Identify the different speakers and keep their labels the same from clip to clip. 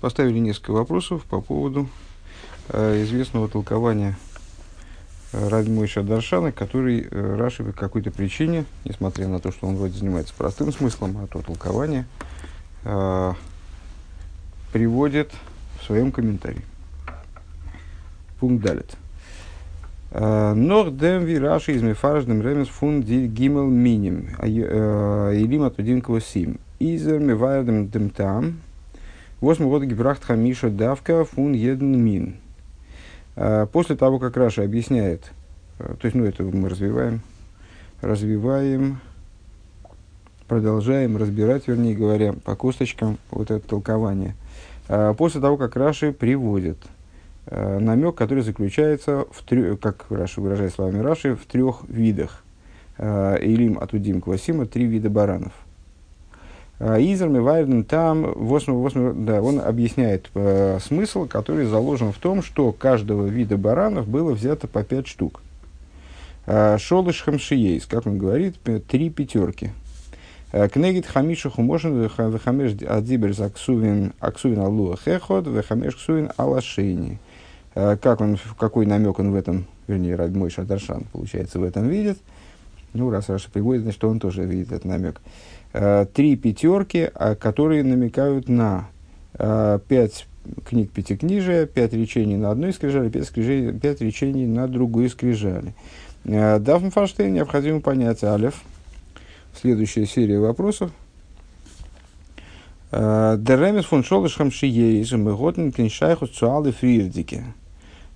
Speaker 1: поставили несколько вопросов по поводу э, известного толкования э, Радмойша Даршана, который э, Раши по какой-то причине, несмотря на то, что он вроде занимается простым смыслом, а то толкование, э, приводит в своем комментарии. Пункт далит. Дем ви Раши из мефараждем ремес фун ди гимел миним. Илим атудин квосим. Изер мевайрдем дем. Восьмой год Гибрахт Хамиша Давка фун еден мин. После того, как Раша объясняет, то есть, ну, это мы развиваем, развиваем, продолжаем разбирать, вернее говоря, по косточкам вот это толкование. После того, как Раши приводит намек, который заключается, в трех, как Раши выражает словами Раши, в трех видах. Илим Атудим Квасима, три вида баранов – а, Изерми Вайрден там, 8, 8, да, он объясняет э, смысл, который заложен в том, что каждого вида баранов было взято по 5 штук. Э, Шолыш хамшиейс, как он говорит, три пятерки. Кнегит хамиша хумошен вехамеш адзиберс аксувин аксувин алуа хехот вехамеш ксувин алашейни. Как он, какой намек он в этом, вернее, мой Шадаршан, получается, в этом видит. Ну, раз Раша приводит, значит, он тоже видит этот намек. Э, три пятерки, а, которые намекают на э, пять книг пятикнижия, пять речений на одной скрижали, пять, скрижей, пять речений на другой скрижали. Э, Дафн Фаштейн необходимо понять Алев. Следующая серия вопросов. Деремес фон Шолышхам Шиейс, Меготен Кеншайху Цуалы Фрирдике.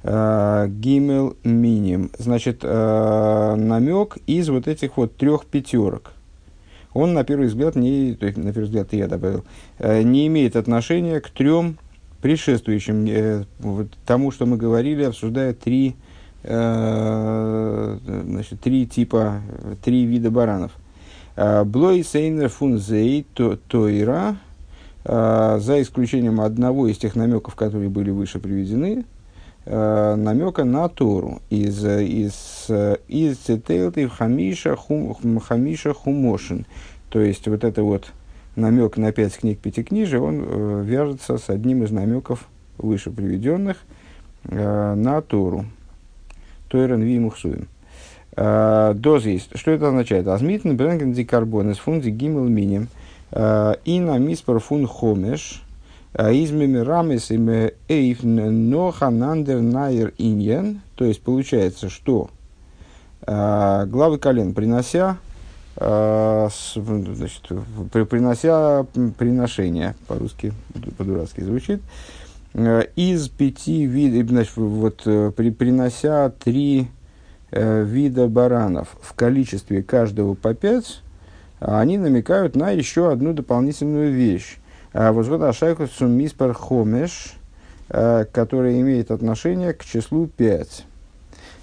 Speaker 1: Гимел Миним. Значит, намек из вот этих вот трех пятерок он на первый взгляд не, то есть на первый взгляд я добавил, э, не имеет отношения к трем предшествующим, э, вот, тому, что мы говорили, обсуждая три, э, значит, три типа, три вида баранов. Блой сейнер фунзей тойра, за исключением одного из тех намеков, которые были выше приведены, э, намека на Тору из из из цитейлты хамиша хум, хамиша хумошин. То есть вот это вот намек на пять книг пятикнижия, он э, вяжется с одним из намеков выше приведенных э, на Тору. Тойрен ви мухсуем. Э, доз есть. Что это означает? Азмитн бренген дикарбон из фунди гимел миним э, и на миспар фун хомеш а измеми рамес им эйф ноханандер найер иньен. То есть получается, что э, главы колен, принося, э, значит, принося приношение, по-русски, по-дурацки звучит, э, из пяти видов, значит, вот, при, принося три э, вида баранов в количестве каждого по пять, они намекают на еще одну дополнительную вещь а, Возгод Ашайку Сумиспар Хомеш, а, который имеет отношение к числу 5.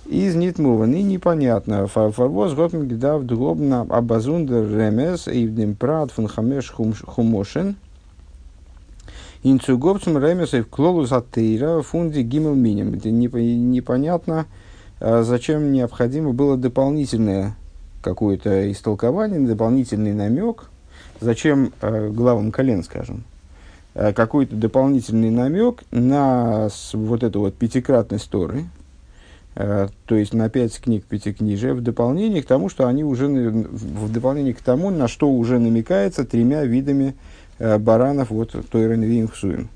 Speaker 1: Из Нитмуван и непонятно. Фарвоз Готм Гидав Дробна Абазундер Ремес Ивдим Прат фун Хамеш Хумошен. Инцугопцум Ремес и Клолу Затейра Фунди Гимел Миним. Непонятно, а, зачем необходимо было дополнительное какое-то истолкование, дополнительный намек – зачем э, главам колен, скажем, э, какой-то дополнительный намек на вот эту вот пятикратность Торы, то есть на пять книг пятикнижия, в дополнение к тому, что они уже, в дополнение к тому, на что уже намекается тремя видами э, баранов вот Тойрен Винхсуем.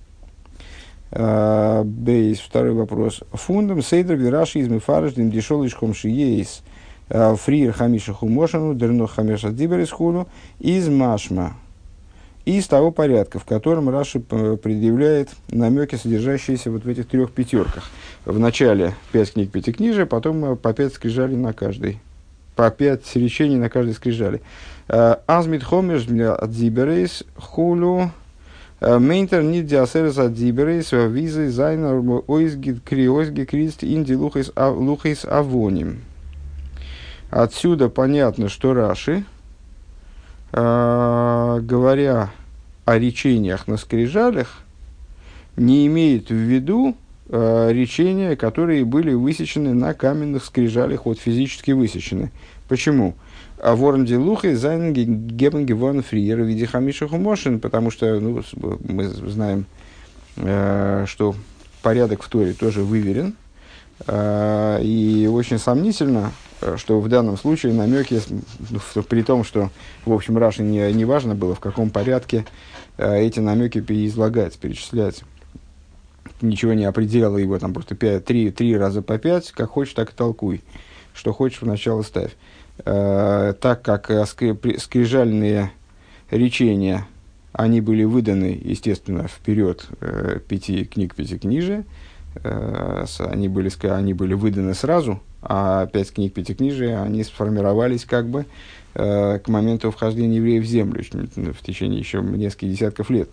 Speaker 1: Э, Бейс, второй вопрос. Фундам сейдр вираши из мефараждин дешолышком шиейс – Э, фриер хамиша хумошану, дерно хамеша диберисхуну, из машма, из того порядка, в котором Раши предъявляет намеки, содержащиеся вот в этих трех пятерках. В начале пять книг пятикнижия, потом э, по пять скрижалей на каждой. По пять речений на каждой скрижали. Э, Азмит хомеш от диберейс хулю Мейнтер нит диасерес от диберейс визы зайна ойзги криозги крист инди лухис авоним. Отсюда понятно, что Раши, э, говоря о речениях на скрижалях, не имеет в виду э, речения, которые были высечены на каменных скрижалях, вот физически высечены. Почему? А ворон делухи зайнги гебенги вон фриер в виде хамиша хумошин, потому что ну, мы знаем э, что порядок в Торе тоже выверен, э, и очень сомнительно, э, что в данном случае намеки, ну, при том, что, в общем, Раши не, не важно было, в каком порядке э, эти намеки переизлагать, перечислять. Ничего не определяло его, там просто 5, 3, 3 раза по 5, как хочешь, так и толкуй. Что хочешь, сначала ставь. Э, так как э, скрижальные речения, они были выданы, естественно, вперед э, пяти книг пятикнижия, э, они, были, они были выданы сразу, а пять книг пятикнижия, они сформировались как бы э, к моменту вхождения евреев в землю в течение еще нескольких десятков лет.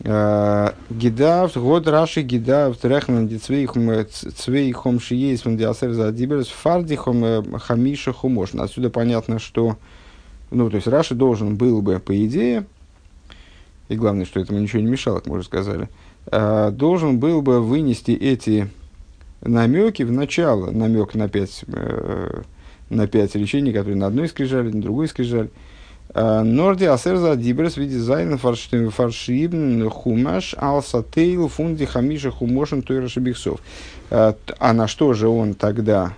Speaker 1: Э, гидав, год Раши, Гидав, Трехман, Цвейхом Шиейс, Вандиасер Задиберс, Фардихом, э, Хамиша Хумош. Отсюда понятно, что ну, то есть Раши должен был бы, по идее, и главное, что этому ничего не мешало, как мы уже сказали, должен был бы вынести эти намеки в начало, намек на пять, на пять речений, которые на одной скрижали, на другой скрижали, Норди асерза дибрес виде зайна фаршибн хумаш алсатейл фунди хамиша хумошен тойра шабихсов. А на что же он тогда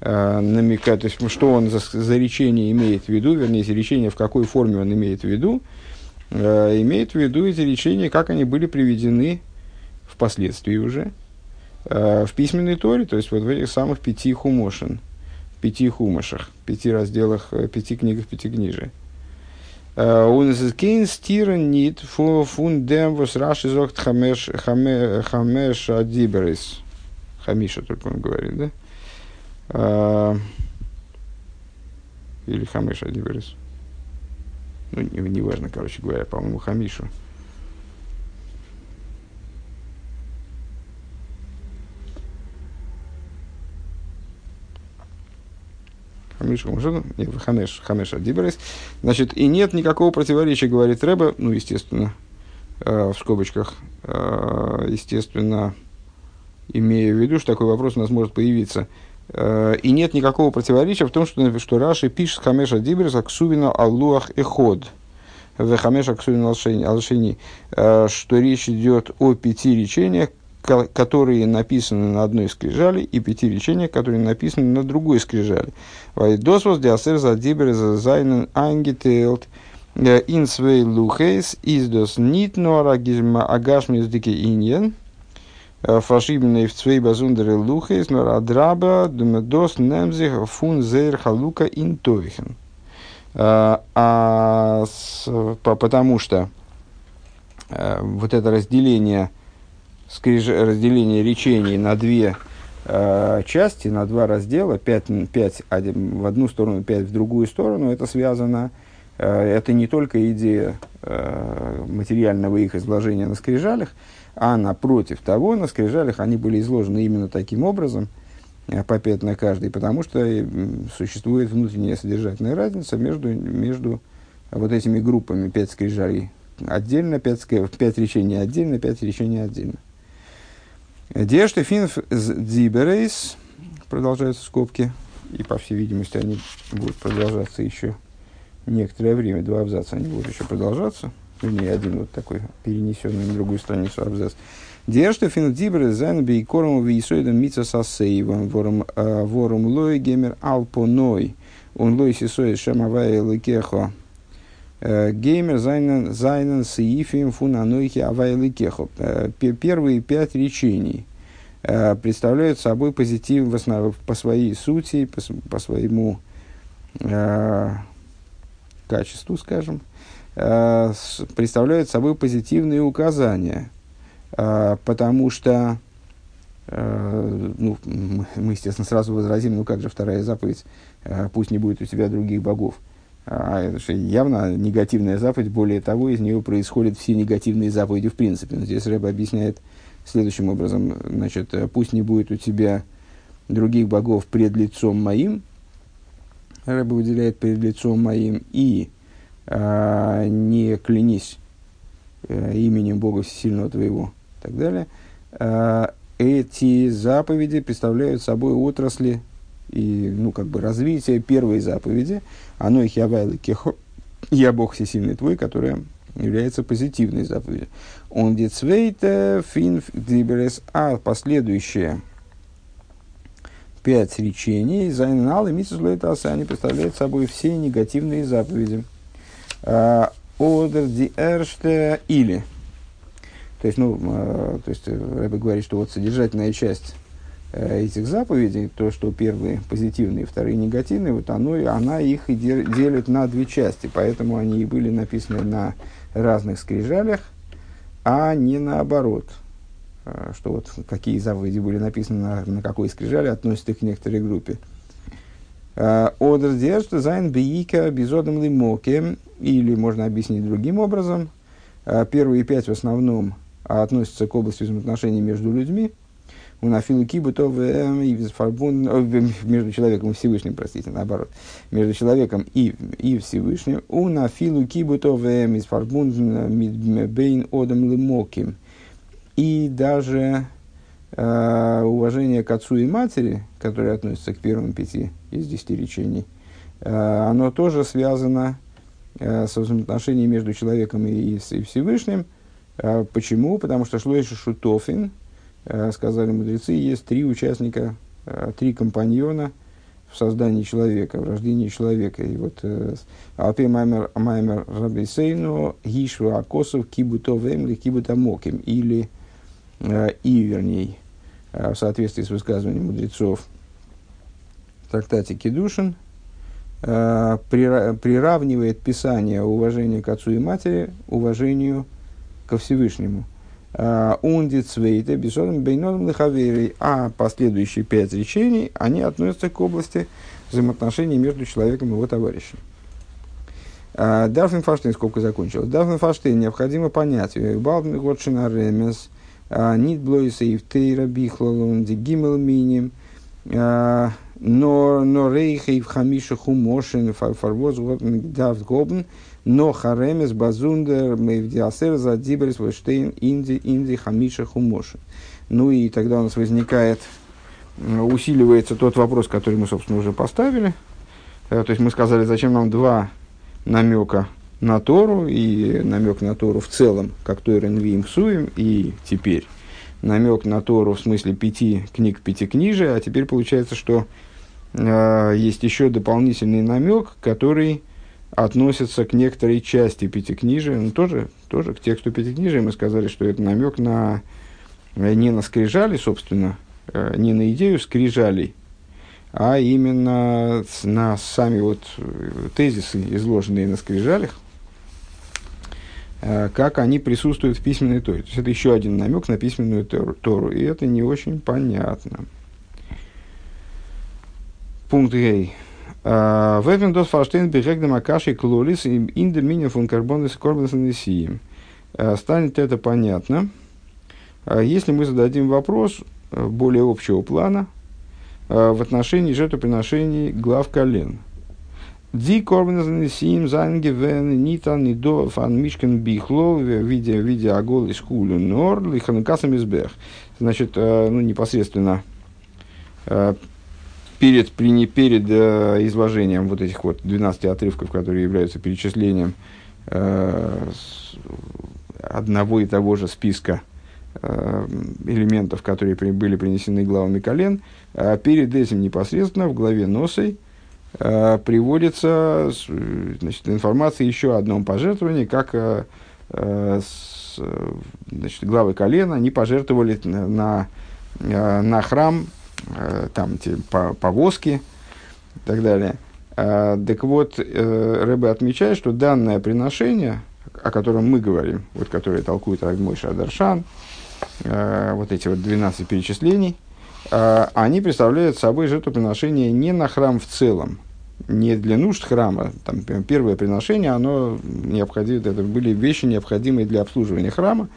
Speaker 1: намекает, то есть что он за, за речение имеет в виду, вернее, эти речения в какой форме он имеет в виду, имеет в виду эти речения, как они были приведены впоследствии уже в письменной торе, то есть вот в этих самых пяти хумошин, пяти хумашах, пяти разделах, пяти книгах, пяти kein Stieren nicht von dem, was Раши sagt, Хамеш Адиберис. Хамиша только он говорит, да? А, или Хамеш Адиберис. Ну, не, не важно, короче говоря, по-моему, Хамишу. Хамеш, Адибрес. Значит, и нет никакого противоречия, говорит Рэба, ну, естественно, э, в скобочках, э, естественно, имея в виду, что такой вопрос у нас может появиться. Э, и нет никакого противоречия в том, что, что Раши пишет Хамеша Дибрис Аксувина Аллуах Эход. В Хамеша Аксувина Алшини, что речь идет о пяти речениях, которые написаны на одной скрижали, и пяти речениях, которые написаны на другой скрижали. Вайдосвос диасер за дибер за зайнен ангетейлт ин свей лухейс издос нит нора гизма агашмис дике иньен фашибный в цвей базундере лухейс нора драба думедос немзих фун зейр халука ин тойхен. А, потому что вот это разделение – скриж... разделение речений на две э, части, на два раздела, пять, пять один, в одну сторону, пять в другую сторону, это связано, э, это не только идея э, материального их изложения на скрижалях, а напротив того, на скрижалях они были изложены именно таким образом, э, по пять на каждый, потому что э, существует внутренняя содержательная разница между, между вот этими группами пять скрижалей отдельно, пять, пять речений отдельно, пять речений отдельно. די ערשטע פינף דיברות, продолжаются скобки, и, по всей видимости, они будут продолжаться еще некоторое время, два абзаца они будут еще продолжаться, не один вот такой перенесенный на другую страницу абзац. די ערשטע פינף דיברות זיינען בעיקרם ויסודם מצות עשה ווארום, а, ווארום לא יהיה על פני, און לא תשא שם הוי' אלקיך Э, וגו' זיינען, זיינען סעיפים פון אנכי הוי' אלקיך. Э, первые пять речений э, представляют собой позитив в основ... по своей сути, по, по своему э, качеству, скажем, э, представляют собой позитивные указания, э, потому что э, ну, мы, естественно, сразу возразим, ну как же вторая заповедь, пусть не будет у тебя других богов. А, явно негативная заповедь, более того, из нее происходят все негативные заповеди в принципе. Но здесь Рэба объясняет следующим образом, значит, э, пусть не будет у тебя других богов пред лицом моим, Рэба выделяет пред лицом моим, и а, не клянись а, именем Бога Всесильного твоего, и так далее. А, эти заповеди представляют собой отрасли и, ну, как бы развитие первой заповеди, оно их явайлы кехо, я Бог всесильный твой, которая является позитивной заповедью. און די צווייטע פינף דיברות, а последующие пять речений, זיינען אלע מצוות они представляют собой все негативные заповеди. А, אדער די ערשטע или. То есть, ну, а, то есть, Рэбе говорит, что вот содержательная часть э, этих заповедей, то, что первые позитивные, вторые негативные, вот оно, она их и делит на две части, поэтому они и были написаны на разных скрижалях, а не наоборот – Э, что вот какие заповеди были написаны на, на какой скрижале, относят их к некоторой группе. Э, אדער די ערשטע זיינען בעיקר בין אדם למקום, или можно объяснить другим образом. Э, первые пять в основном относятся к области взаимоотношений между людьми. און אפילו כיבוד אב между человеком и Всевышним, простите, наоборот, между человеком и, и Всевышним. У нафилу кибутов из фарбун бейн одам лимоким и даже э, уважение к отцу и матери, которое относится к первым пяти из десяти речений, э, оно тоже связано э, с взаимоотношением между человеком и, и Всевышним. Э, почему? Потому что шло шутофин, э, сказали мудрецы, есть три участника, э, три компаньона в создании человека, в рождении человека. И вот э, Алпе Маймер, Маймер Рабисейну, Гишва Акосов, Кибутовем или Кибутамоким, или Э, и, вернее, э, в соответствии с высказыванием мудрецов в трактате Кедушин, э, приравнивает Писание уважения к отцу и матери уважению ко Всевышнему. Ундит свейте бесодом бейнодом лихаверий. А последующие пять речений, они относятся к области взаимоотношений между человеком и его товарищем. Дарфин Фаштейн, сколько закончилось. Дарфин Фаштейн необходимо понять. Балден Готшина Ремес – а, нит блойса и втейра бихлалун гимел миним. Но рейха и хамиша хумошен фарвоз давт гобн. Но харемес базундер мейвдиасер за диберс вештейн инди инди хамиша хумошен. Ну и тогда у нас возникает, усиливается тот вопрос, который мы, собственно, уже поставили. Э, то есть мы сказали, зачем нам два намека на Тору и намек на Тору в целом, как Тойрен Вим Суем, и теперь намек на Тору в смысле пяти книг пятикнижия, а теперь получается, что э, есть еще дополнительный намек, который относится к некоторой части пятикнижия, ну, тоже, тоже к тексту пятикнижия. Мы сказали, что это намек на, не на скрижали, собственно, э, не на идею скрижалей, а именно на сами вот тезисы, изложенные на скрижалях, Э, как они присутствуют в письменной Торе. То есть это еще один намек на письменную Тору, и это не очень понятно. Пункт Гей. Э, Вевен дос фаштейн бегегдем акаши клолис ин де минин фун карбонес корбонес э, Станет это понятно, если мы зададим вопрос более общего плана в отношении жертвоприношений глав колен – Ди корбен сим зангевен нитан нидо фан мишкен бихло в виде, в виде агол из хулю нор лиханукасом избех. Значит, э, ну, непосредственно э, перед, перед э, изложением вот этих вот 12 отрывков, которые являются перечислением одного и того же списка элементов, которые были принесены главами колен, перед этим непосредственно в главе Носой э, приводится значит, информация еще о одном пожертвовании, как э, э, с, значит, главы колена, они пожертвовали на, на, э, на храм, э, там те, по, повозки и так далее. Э, так вот, э, Рэбе отмечает, что данное приношение, о котором мы говорим, вот которое толкует Рагмой Шадаршан, э, вот эти вот 12 перечислений, э, они представляют собой жертвоприношение не на храм в целом, не для нужд храма. Там, первое приношение, оно необходимо, это были вещи, необходимые для обслуживания храма,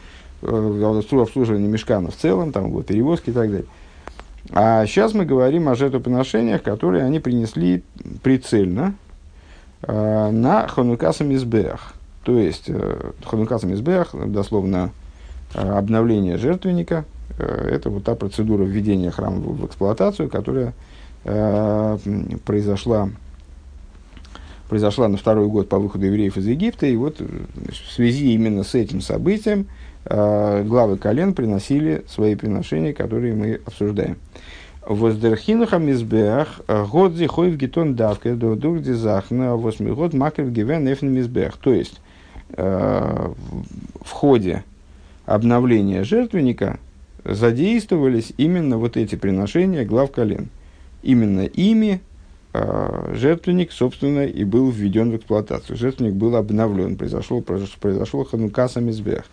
Speaker 1: э, обслуживания мешкана в целом, там, вот, перевозки и так далее. А сейчас мы говорим о жертвоприношениях, которые они принесли прицельно э, на Ханукасам Избеах. То есть, э, Ханукасам Избеах, дословно, э, обновление жертвенника, э, это вот та процедура введения храма в, в эксплуатацию, которая э, произошла произошла на второй год по выходу евреев из Египта, и вот значит, в связи именно с этим событием э, главы колен приносили свои приношения, которые мы обсуждаем. Воздерхинуха мизбех год зихой в гетон давка до дух дизахна восьми год макрив гивен эфн мизбех. То есть э, в ходе обновления жертвенника задействовались именно вот эти приношения глав колен. Именно ими э, жертвенник, собственно, и был введен в эксплуатацию. Жертвенник был обновлен, произошло, произошло ханукаса мизбех.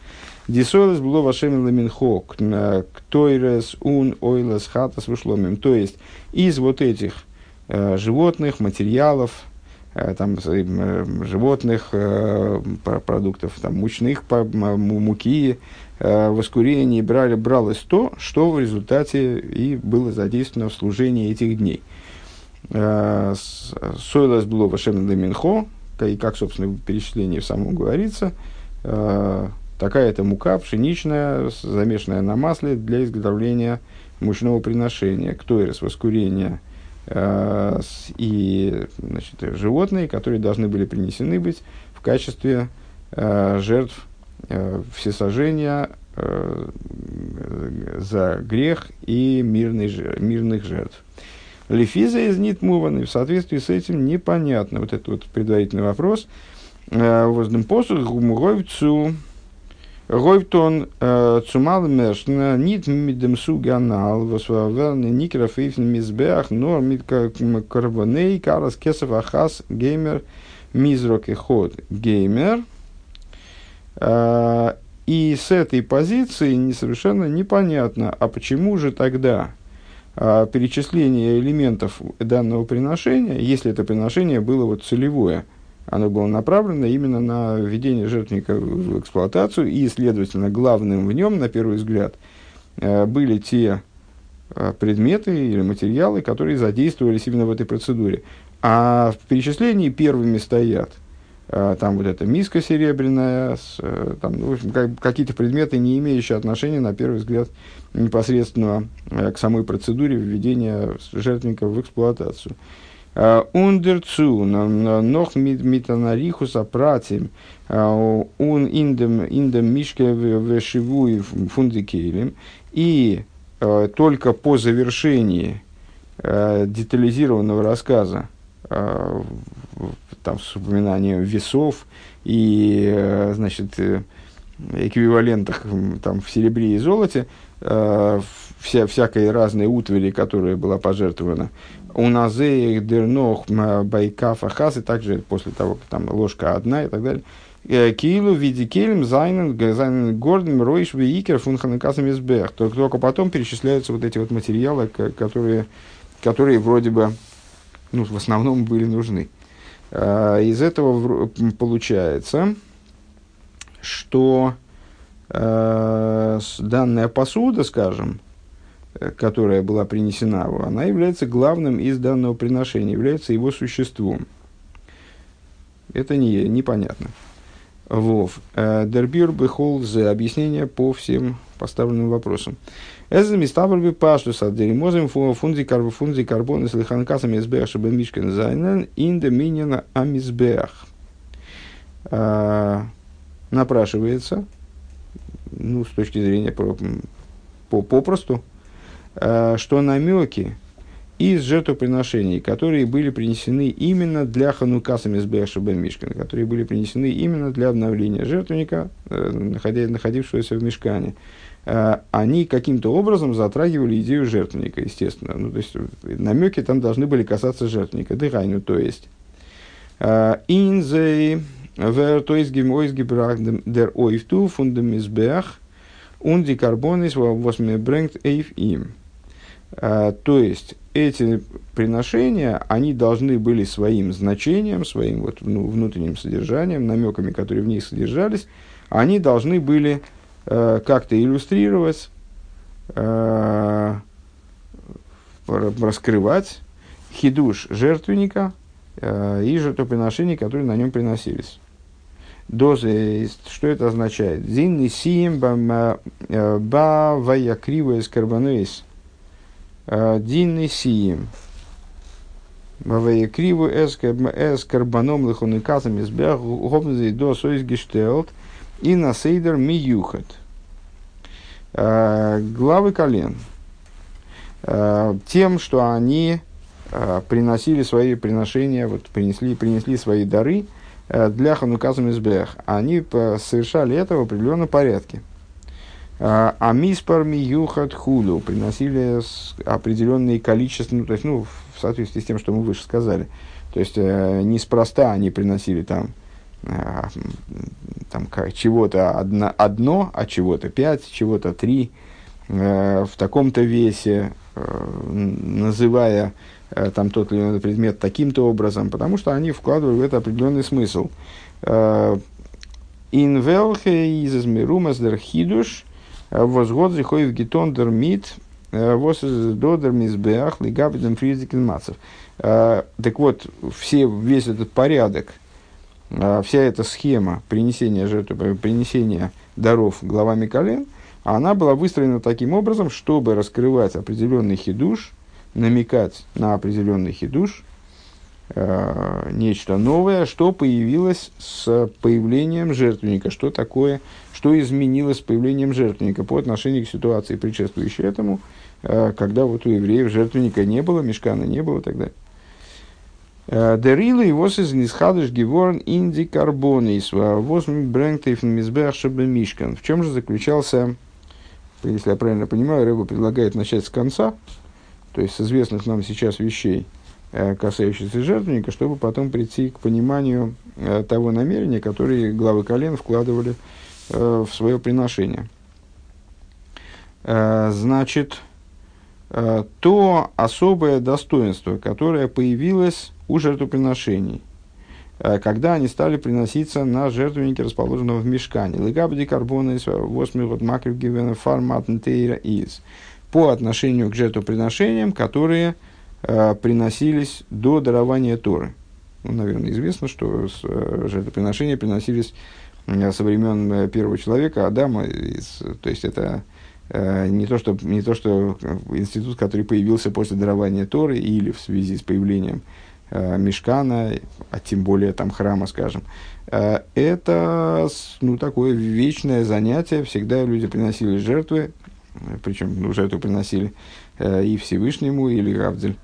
Speaker 1: Дисойлес было вашем ламинхо, ктойрес ун ойлес хатас вышломим. То есть, из вот этих э, животных, материалов, э, там, э, животных, э, продуктов, там, мучных, по, муки, э, воскурений брали, бралось то, что в результате и было задействовано в служении этих дней. Э, Сойлес было вашем ламинхо, и как, собственно, в перечислении в самом говорится, э, Такая-то мука пшеничная, замешанная на масле для изготовления мучного приношения, ктоирс, воскурения э, и значит, животные, которые должны были принесены быть в качестве э, жертв э, всесожжения за грех и мирных жертв. Лефиза из Нитмуваны в соответствии с этим непонятно. Вот это вот предварительный вопрос. Воздым посуд гумуровцу Гойвтон э, цумал мершна нит мидем суганал восвавелны никеров и мизбеах нор мид карбоней карас кесов ахас геймер мизрок и ход геймер. И с этой позиции не совершенно непонятно, а почему же тогда э, перечисление элементов данного приношения, если это приношение было вот целевое – оно было направлено именно на введение жертвника в эксплуатацию, и, следовательно, главным в нем, на первый взгляд, э, были те э, предметы или материалы, которые задействовались именно в этой процедуре. А в перечислении первыми стоят э, там вот эта миска серебряная, там, ну, в общем, какие-то предметы, не имеющие отношения, на первый взгляд, непосредственно к самой процедуре введения жертвника в эксплуатацию. Ундерцу, нох митанарихус апратим, он индем, индем мишке вешивуи фундикелем. И э, только по завершении э, детализированного рассказа, э, там, с упоминанием весов и, значит, эквивалентах там, в серебре и золоте, вся, всякой разной утвари, которая была пожертвована, у назеих дернох байкафа хас, и также после того, как там ложка одна и так далее. Э, Килу види кельм зайнен зайнен гордым ройш вейкер фунханекасом избех. Только потом перечисляются вот эти вот материалы, которые, которые вроде бы ну, в основном были нужны. А, из этого получается, что э, данная посуда, скажем, Э, которая была принесена, она является главным из данного приношения, является его существом. Это не, непонятно. Вов. Э, Дербир за объяснение по всем поставленным вопросам. Места бы паштус от деремозим фунди карбо фунди карбон с лиханкасом избех чтобы мишкен зайнен инда минина амизбех. Э, напрашивается, ну, с точки зрения по, по, попросту, Э, что намеки из жертвоприношений, которые были принесены именно для Ханукаса Мизбеша Мишкана, которые были принесены именно для обновления жертвенника, э, находившегося в Мешкане, э, они каким-то образом затрагивали идею жертвенника, естественно. Ну, то есть, намеки там должны были касаться жертвенника, дыханию, то есть. Инзей, то есть гемойсгибрах дер ойфту фундамизбех, унди карбонис восмебрэнкт эйф им. А, то есть эти приношения, они должны были своим значением, своим вот, ну, внутренним содержанием, намеками, которые в них содержались, они должны были э, как-то иллюстрировать, э, раскрывать хидуш жертвенника э, и жертвоприношений, которые на нем приносились. Доза, что это означает? Зин сием ба э, ваякрива из карбонуис – Динный сиим. Криву эскарбаном лихуниказом избег гобнзей до соис и на сейдер миюхат. Главы колен. Тем, что они приносили свои приношения, вот, принесли, принесли свои дары для хануказа избег. Они совершали это в определенном порядке. А миспар миюхат худу приносили определенные количества, ну, то есть, ну, в соответствии с тем, что мы выше сказали. То есть, э, неспроста они приносили там, э, там чего-то одно, одно, а чего-то пять, чего-то три, э, в таком-то весе, э, называя э, там тот или иной предмет таким-то образом, потому что они вкладывали в это определенный смысл. Инвелхе из измерумас хидуш – Возгод зихой в гетон дермит, э, вос додер мизбеах, лигабидем фризикен мацев. Э, так вот, все, весь этот порядок, э, вся эта схема принесения жертвы, принесения даров главами колен, она была выстроена таким образом, чтобы раскрывать определенный хидуш, намекать на определенный хидуш, э, нечто новое, что появилось с появлением жертвенника, что такое что изменилось с появлением жертвенника по отношению к ситуации, предшествующей этому, э, когда вот у евреев жертвенника не было, мешкана не было и так далее. Э, Дерила его из нисхадыш геворн инди карбонис, возьми брэнгтейфн мизбех мишкан. В чем же заключался, если я правильно понимаю, Рэба предлагает начать с конца, то есть с известных нам сейчас вещей, э, касающихся жертвенника, чтобы потом прийти к пониманию того намерения, которое главы колен вкладывали Э, в свое приношение. Э, значит, э, то особое достоинство, которое появилось у жертвоприношений, когда они стали приноситься на жертвенники, расположенного в мешкане. Легабди карбона из восьмигод макрогивена фарматнтейра из. По отношению к жертвоприношениям, которые приносились до дарования Торы. Ну, наверное, известно, что жертвоприношения приносились Э, со времен э, первого человека, Адама. То есть это э, не то, что, не то, что институт, который появился после дарования Торы или в связи с появлением Мешкана, а тем более там храма, скажем. Это ну, такое вечное занятие. Всегда люди приносили жертвы, причем ну, жертву приносили и Всевышнему, или Гавдель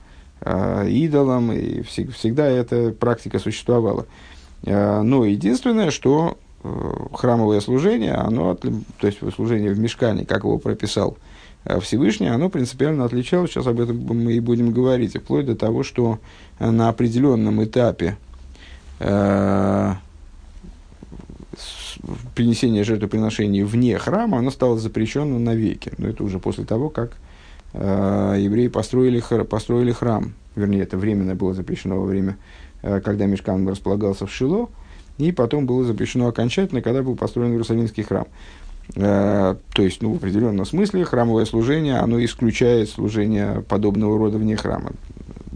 Speaker 1: идолам, и всегда эта практика существовала. Но единственное, что Э, храмовое служение, оно, то есть служение в мешкане, как его прописал э, Всевышний, оно принципиально отличалось, сейчас об этом мы и будем говорить, вплоть до того, что на определенном этапе э, принесения жертвоприношений вне храма, оно стало запрещенным навеки. Но это уже после того, как э, евреи построили, построили храм. Вернее, это временно было запрещено во время, э, когда мешкан располагался в Шило, и потом было запрещено окончательно, когда был построен Иерусалимский храм. Э, то есть, ну, в определенном смысле храмовое служение, оно исключает служение подобного рода вне храма.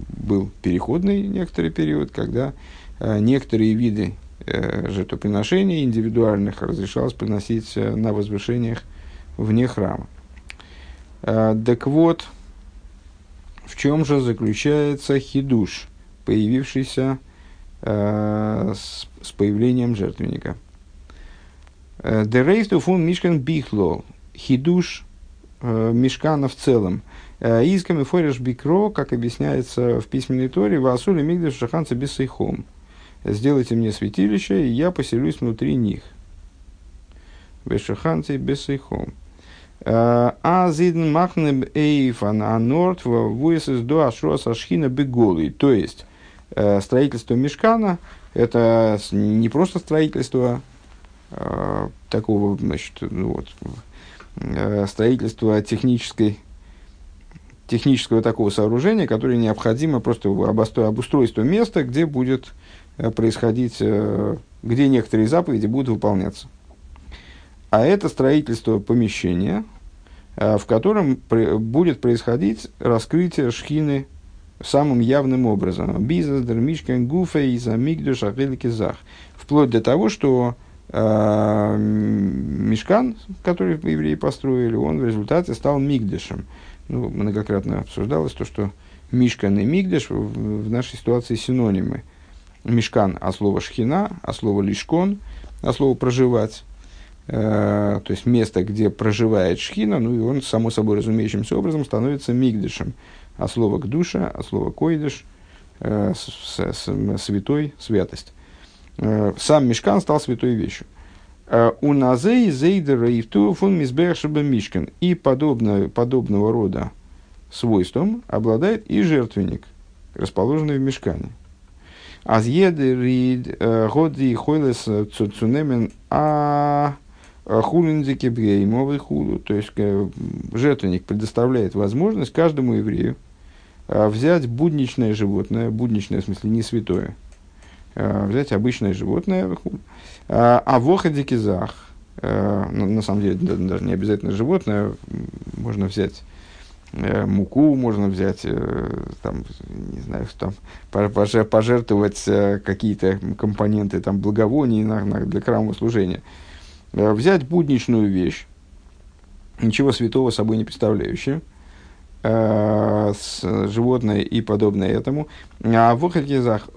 Speaker 1: Был переходный некоторый период, когда э, некоторые виды э, жертвоприношений индивидуальных разрешалось приносить э, на возвышениях вне храма. Э, так вот, в чем же заключается хидуш, появившийся Э, с, появлением жертвенника. Дерейфту фун мишкан бихло, хидуш э, мишкана в целом. Исками фореш бикро, как объясняется в письменной торе, васули мигдаш шаханца бессейхом. Сделайте мне святилище, и я поселюсь внутри них. Бешаханцы бессейхом. А зидн махнеб эйфан анорт вуэсэс до ашруас ашхина беголый. То есть, Э, строительство мешкана – это не просто строительство э, такого, значит, ну вот, э, строительство технической, технического такого сооружения, которое необходимо просто обустройство места, где будет происходить, где некоторые заповеди будут выполняться. А это строительство помещения, в котором будет происходить раскрытие шхины самым явным образом. Бизнес, дермишкен, гуфа и замигдуш, зах. Вплоть до того, что э, мешкан, который евреи построили, он в результате стал мигдешем. Ну, многократно обсуждалось то, что Мишкан и Мигдеш в нашей ситуации синонимы. Мишкан от слова шхина, от слова лишкон, от слова проживать. Э, то есть место, где проживает шхина, ну и он, само собой разумеющимся образом, становится мигдешем. От слова к душа, от слова койдыш, э, святой, святость. Э, сам мешкан стал святой вещью. У назей зейдера и фун мизбершеба мишкан. И подобно, подобного рода свойством обладает и жертвенник, расположенный в мешкане. Азъеды рид годи хойлес цунемен а хулиндике бгеймовый худу. То есть жертвенник предоставляет возможность каждому еврею взять будничное животное, будничное в смысле не святое, взять обычное животное, а в охадикизах, на самом деле даже не обязательно животное, можно взять муку можно взять, там, не знаю, там, пожертвовать какие-то компоненты там, благовоний для храмового служения. Взять будничную вещь, ничего святого собой не представляющую, животное и подобное этому. А в Охакизах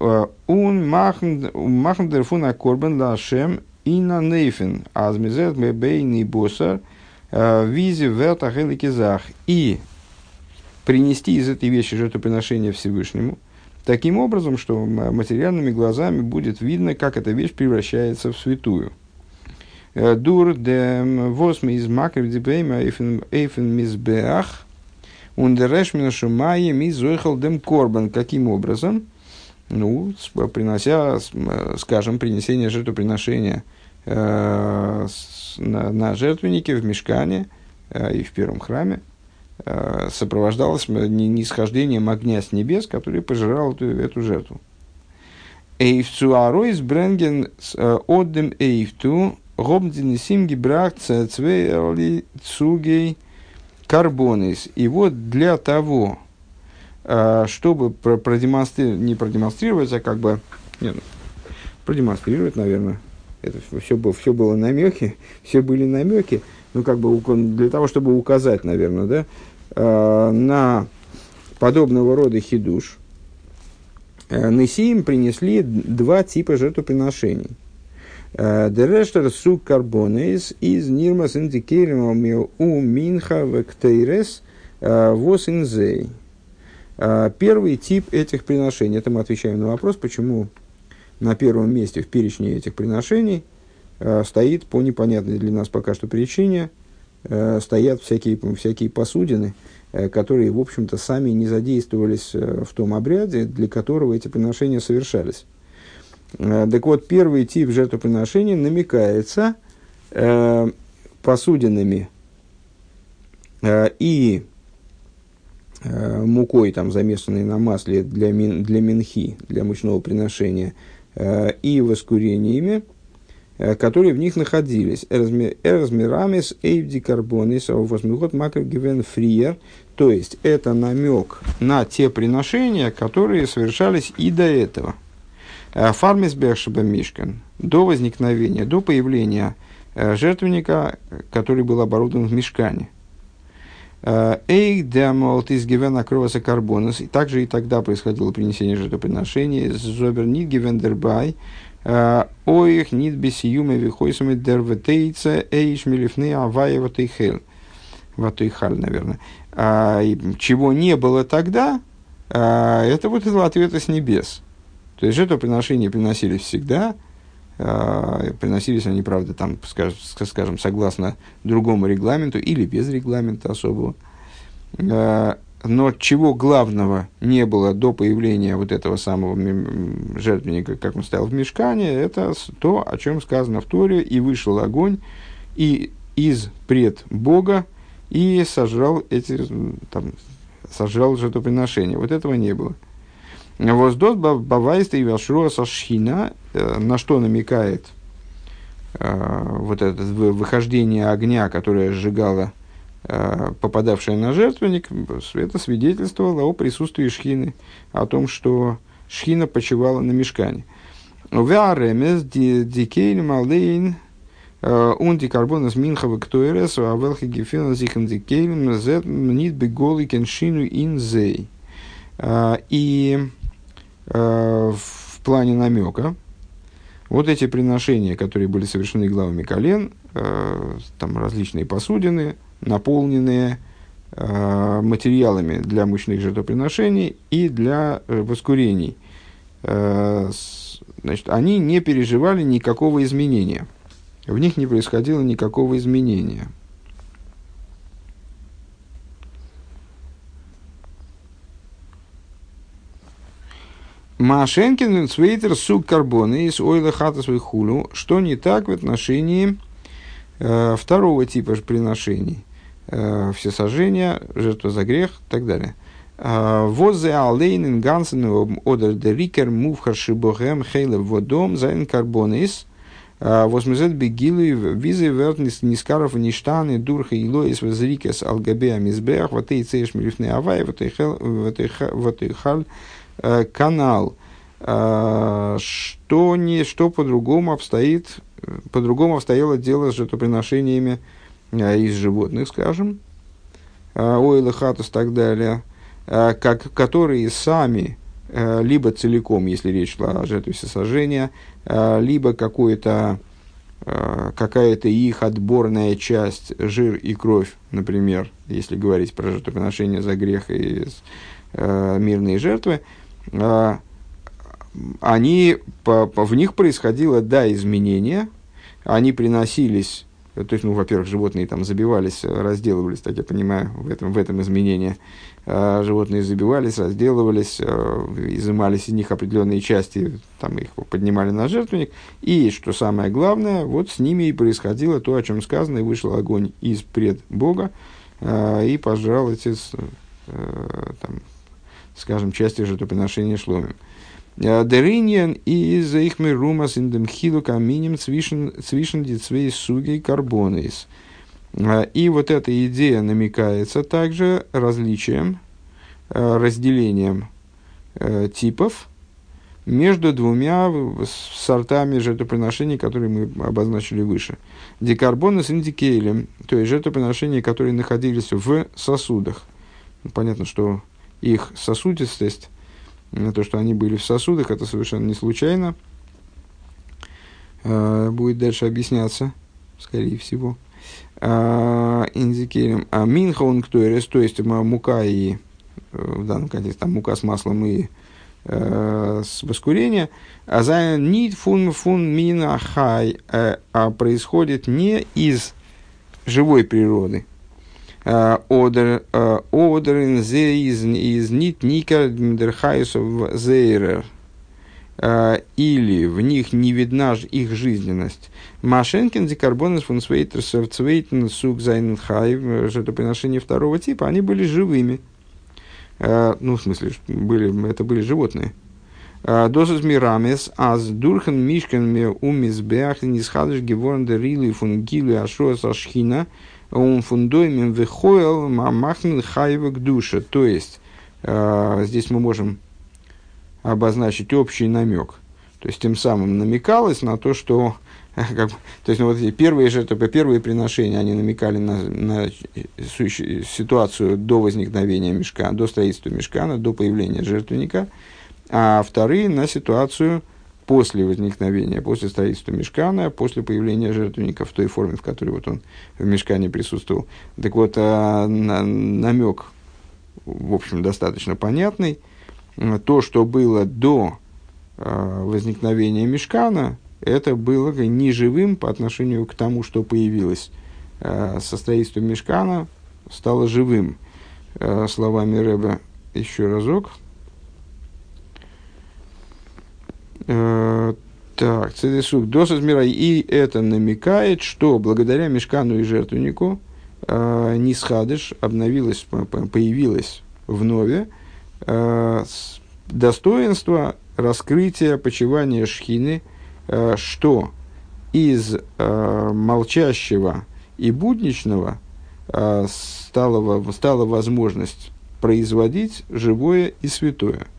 Speaker 1: он махн дерфуна корбан лашем и на нейфен азмизет бейный босар визи вертах и принести из этой вещи жертвоприношение Всевышнему, таким образом, что материальными глазами будет видно, как эта вещь превращается в святую. Э, дур дем восьми из макер дибейма эйфен мизбеах ундерешмина шумайя мизойхал дем корбан. Каким образом? Ну, принося, скажем, принесение жертвоприношения э, на, на жертвеннике в мешкане э, и в первом храме, Э, сопровождалось нисхождением огня с небес, который пожирал эту, эту жертву. Эйфцу аройс бренген э, отдем эйфту гобдин симги брах цугей карбонис. И вот для того, э, чтобы продемонстрировать, не продемонстрировать, а как бы не, ну, продемонстрировать, наверное, это все было, все было намеки, все были намеки, ну, как бы для того, чтобы указать, наверное, да, э, на подобного рода хидуш, э, Несиим принесли два типа жертвоприношений. Э, Дерештер сук карбонес из нирмас индикеримами у минха вектейрес э, вос инзей. Первый тип этих приношений, это мы отвечаем на вопрос, почему на первом месте в перечне этих приношений стоит по непонятной для нас пока что причине – Э, стоят всякие, всякие посудины, э, которые, в общем-то, сами не задействовались э, в том обряде, для которого эти приношения совершались. Так вот, первый тип жертвоприношения намекается посудинами и мукой, там, замешанной на масле для, мин, для минхи, для мучного приношения, и воскурениями – Э, которые в них находились. Эрзмирамис эйвди карбонис восьмигод макр гивен фриер. То есть, это намек на те приношения, которые совершались и до этого. Э, Фармис Бершиба Мишкан. До возникновения, до появления э, жертвенника, который был оборудован в мешкане. Эй, демолт из гивена кровоса карбонус. И также и тогда происходило принесение жертвоприношений. Зобер нит гивендербай. Оих нит бисиюме вихойсами дерветейца эйш милифны аваева тейхел. Ватейхаль, наверное. А, чего не было тогда, это вот этого ответа с небес. То есть жертвоприношения приносились всегда, а, приносились они, правда, там, скажем, согласно другому регламенту или без регламента особого но чего главного не было до появления вот этого самого жертвенника, как он стоял в мешкане, это то, о чем сказано в Торе, и вышел огонь и из пред Бога и сожрал эти, там, сожрал жертвоприношения. Вот этого не было. Воздос бавайста и вашруа сашхина, э, на что намекает э, вот это выхождение огня, которое сжигало Э, попадавшая на жертвенник, это свидетельствовало о присутствии шхины, о том, что шхина почивала на мешкане. Веаремес дикейн малейн он дикарбонас минхава ктуэрес, а велхи гефена зихан дикейн зет мнит беголи кеншину ин зей. И в плане намека, вот эти приношения, которые были совершены главами колен, там различные посудины, наполненные материалами для мощных жертвоприношений и для воскурений – Э, значит, они не переживали никакого изменения. В них не происходило никакого изменения. Машенкин Цвейтер сук карбона из ойла хата свой. Что не так в отношении э, второго типа приношений? Э, всесожжения, жертва за грех и так далее – Возе алейнен гансен одер де рикер мувхар шибохем хейле водом зайн карбонис. Возмезет бегилы визы вертнис нискаров ништаны дурха илоис возрикес алгабея мизбех вот и цееш милифны авай и халь канал. Что, не, что по-другому обстоит, по-другому обстояло дело с жертвоприношениями из животных, скажем, ойла хатус и так далее – Э, как, которые сами э, либо целиком, если речь шла о жертве всесожжения, э, либо какое-то какая-то их отборная часть, жир и кровь, например, если говорить про жертвоприношение за грех и мирные жертвы, они, по, по, в них происходило, да, изменения, они приносились то есть, ну, во-первых, животные там забивались, разделывались, так я понимаю, в этом, в этом изменении. А, животные забивались, разделывались, а, изымались из них определенные части, там их поднимали на жертвенник. И, что самое главное, вот с ними и происходило то, о чем сказано, и вышел огонь из пред Бога а, и пожрал эти, там, скажем, части жертвоприношения шломим. Дериньян из их мирумас индем хилу каминем цвишен дицвей суги карбонейс. И вот эта идея намекается также различием, э, разделением э, типов между двумя сортами жертвоприношений, которые мы обозначили выше. Декарбоны с индикейлем, то есть жертвоприношения, которые находились в сосудах. Понятно, что их сосудистость то, что они были в сосудах, это совершенно не случайно. Э, будет дальше объясняться, скорее всего. Э, Индикерим. А минхон ктуэрес, то есть мука и, э, в данном контексте, там мука с маслом и с воскурения, а זיינען ניט פון פון מין החי, а происходит не из живой природы, אדער אדער אין זיי איז ניט ניכר דער חיות זייערער. Или в них не видна их жизненность. Машенкин декарбонес фон свейтерсов цвейтен сук зайнхай, жертвоприношения второго типа, они были живыми. Ну, в смысле, были, это были животные. Досус мирамес, аз дурхан мишкан ме умизбеах, нисхадыш геворн дерили фун гилу ашуас он фундоймем вихоэл махнен хайвек душа. То есть, э, здесь мы можем обозначить общий намек. То есть, тем самым намекалось на то, что как, то есть, ну, вот эти первые жертвы, первые приношения, они намекали на, на ситуацию до возникновения мешка, до строительства мешкана, до появления жертвенника, а вторые на ситуацию после возникновения, после строительства мешкана, после появления жертвенника в той форме, в которой вот он в мешкане присутствовал. Так вот, а, на, намек, в общем, достаточно понятный. То, что было до а, возникновения мешкана, это было неживым по отношению к тому, что появилось а, со строительством мешкана, стало живым. Словами Рэба еще разок – Э, так, цедесук досад мира. И это намекает, что благодаря мешкану и жертвеннику э, Нисхадыш обновилась, появилась вновь э, достоинство раскрытия почивания шхины, э, что из э, молчащего и будничного э, стала, стала возможность производить живое и святое –